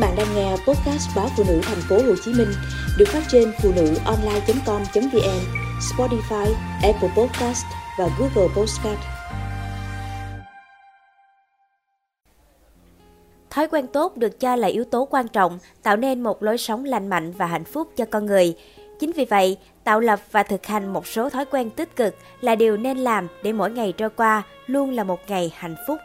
bạn đang nghe podcast báo phụ nữ thành phố Hồ Chí Minh được phát trên phụ nữ online.com.vn, Spotify, Apple Podcast và Google Podcast. Thói quen tốt được cho là yếu tố quan trọng tạo nên một lối sống lành mạnh và hạnh phúc cho con người. Chính vì vậy, tạo lập và thực hành một số thói quen tích cực là điều nên làm để mỗi ngày trôi qua luôn là một ngày hạnh phúc.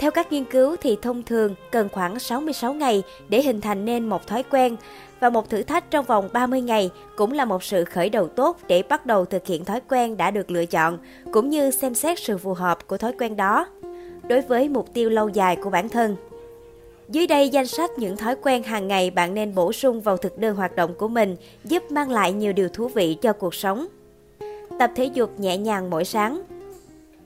Theo các nghiên cứu thì thông thường cần khoảng 66 ngày để hình thành nên một thói quen và một thử thách trong vòng 30 ngày cũng là một sự khởi đầu tốt để bắt đầu thực hiện thói quen đã được lựa chọn, cũng như xem xét sự phù hợp của thói quen đó đối với mục tiêu lâu dài của bản thân. Dưới đây danh sách những thói quen hàng ngày bạn nên bổ sung vào thực đơn hoạt động của mình giúp mang lại nhiều điều thú vị cho cuộc sống. Tập thể dục nhẹ nhàng mỗi sáng.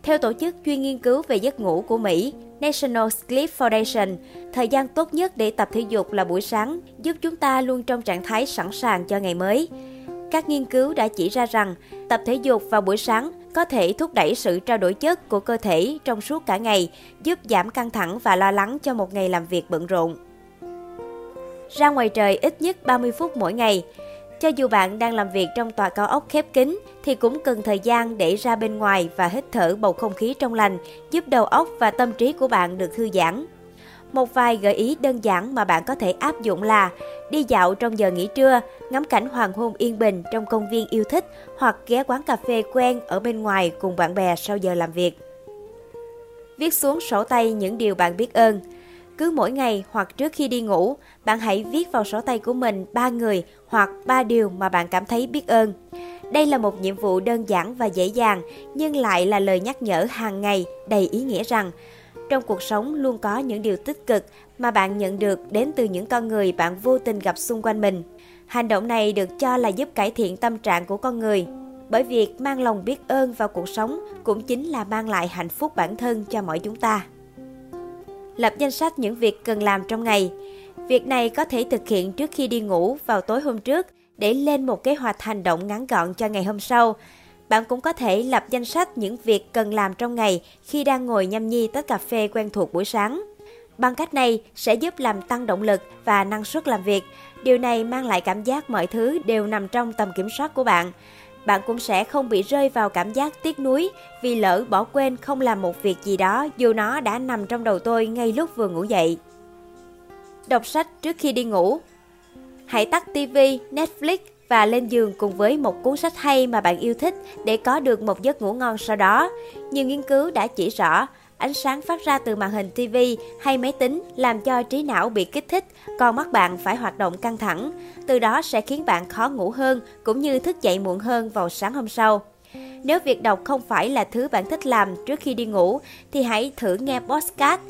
Theo tổ chức chuyên nghiên cứu về giấc ngủ của Mỹ, National Sleep Foundation, thời gian tốt nhất để tập thể dục là buổi sáng, giúp chúng ta luôn trong trạng thái sẵn sàng cho ngày mới. Các nghiên cứu đã chỉ ra rằng tập thể dục vào buổi sáng có thể thúc đẩy sự trao đổi chất của cơ thể trong suốt cả ngày, giúp giảm căng thẳng và lo lắng cho một ngày làm việc bận rộn. Ra ngoài trời ít nhất 30 phút mỗi ngày. Cho dù bạn đang làm việc trong tòa cao ốc khép kín thì cũng cần thời gian để ra bên ngoài và hít thở bầu không khí trong lành, giúp đầu óc và tâm trí của bạn được thư giãn. Một vài gợi ý đơn giản mà bạn có thể áp dụng là đi dạo trong giờ nghỉ trưa, ngắm cảnh hoàng hôn yên bình trong công viên yêu thích hoặc ghé quán cà phê quen ở bên ngoài cùng bạn bè sau giờ làm việc. Viết xuống sổ tay những điều bạn biết ơn. Cứ mỗi ngày hoặc trước khi đi ngủ, bạn hãy viết vào sổ tay của mình ba người hoặc ba điều mà bạn cảm thấy biết ơn. Đây là một nhiệm vụ đơn giản và dễ dàng, nhưng lại là lời nhắc nhở hàng ngày đầy ý nghĩa rằng trong cuộc sống luôn có những điều tích cực mà bạn nhận được đến từ những con người bạn vô tình gặp xung quanh mình. Hành động này được cho là giúp cải thiện tâm trạng của con người. Bởi việc mang lòng biết ơn vào cuộc sống cũng chính là mang lại hạnh phúc bản thân cho mỗi chúng ta. Lập danh sách những việc cần làm trong ngày. Việc này có thể thực hiện trước khi đi ngủ vào tối hôm trước để lên một kế hoạch hành động ngắn gọn cho ngày hôm sau. Bạn cũng có thể lập danh sách những việc cần làm trong ngày khi đang ngồi nhâm nhi tách cà phê quen thuộc buổi sáng. Bằng cách này sẽ giúp làm tăng động lực và năng suất làm việc. Điều này mang lại cảm giác mọi thứ đều nằm trong tầm kiểm soát của bạn. Bạn cũng sẽ không bị rơi vào cảm giác tiếc nuối vì lỡ bỏ quên không làm một việc gì đó dù nó đã nằm trong đầu tôi ngay lúc vừa ngủ dậy. Đọc sách trước khi đi ngủ Hãy tắt TV, Netflix và lên giường cùng với một cuốn sách hay mà bạn yêu thích để có được một giấc ngủ ngon sau đó. Nhiều nghiên cứu đã chỉ rõ ánh sáng phát ra từ màn hình TV hay máy tính làm cho trí não bị kích thích, còn mắt bạn phải hoạt động căng thẳng. Từ đó sẽ khiến bạn khó ngủ hơn cũng như thức dậy muộn hơn vào sáng hôm sau. Nếu việc đọc không phải là thứ bạn thích làm trước khi đi ngủ thì hãy thử nghe podcast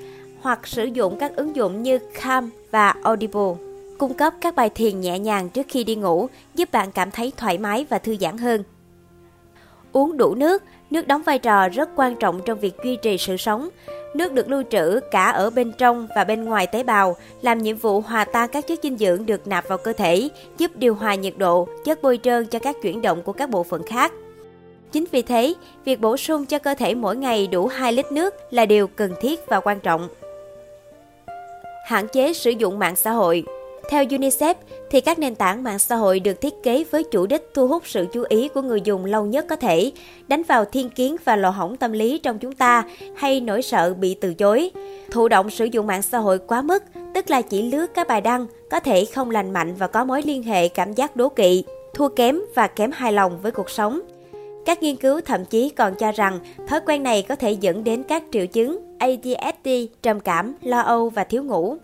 hoặc sử dụng các ứng dụng như Calm và Audible cung cấp các bài thiền nhẹ nhàng trước khi đi ngủ, giúp bạn cảm thấy thoải mái và thư giãn hơn. Uống đủ nước, nước đóng vai trò rất quan trọng trong việc duy trì sự sống. Nước được lưu trữ cả ở bên trong và bên ngoài tế bào, làm nhiệm vụ hòa tan các chất dinh dưỡng được nạp vào cơ thể, giúp điều hòa nhiệt độ, chất bôi trơn cho các chuyển động của các bộ phận khác. Chính vì thế, việc bổ sung cho cơ thể mỗi ngày đủ 2 lít nước là điều cần thiết và quan trọng. Hạn chế sử dụng mạng xã hội theo UNICEF, thì các nền tảng mạng xã hội được thiết kế với chủ đích thu hút sự chú ý của người dùng lâu nhất có thể, đánh vào thiên kiến và lỗ hổng tâm lý trong chúng ta hay nỗi sợ bị từ chối. Thụ động sử dụng mạng xã hội quá mức, tức là chỉ lướt các bài đăng, có thể không lành mạnh và có mối liên hệ cảm giác đố kỵ, thua kém và kém hài lòng với cuộc sống. Các nghiên cứu thậm chí còn cho rằng thói quen này có thể dẫn đến các triệu chứng ADHD, trầm cảm, lo âu và thiếu ngủ.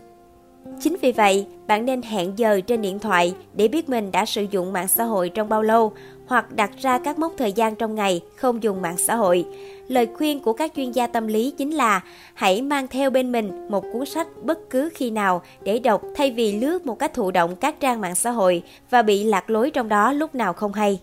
Chính vì vậy, bạn nên hẹn giờ trên điện thoại để biết mình đã sử dụng mạng xã hội trong bao lâu hoặc đặt ra các mốc thời gian trong ngày không dùng mạng xã hội. Lời khuyên của các chuyên gia tâm lý chính là hãy mang theo bên mình một cuốn sách bất cứ khi nào để đọc thay vì lướt một cách thụ động các trang mạng xã hội và bị lạc lối trong đó lúc nào không hay.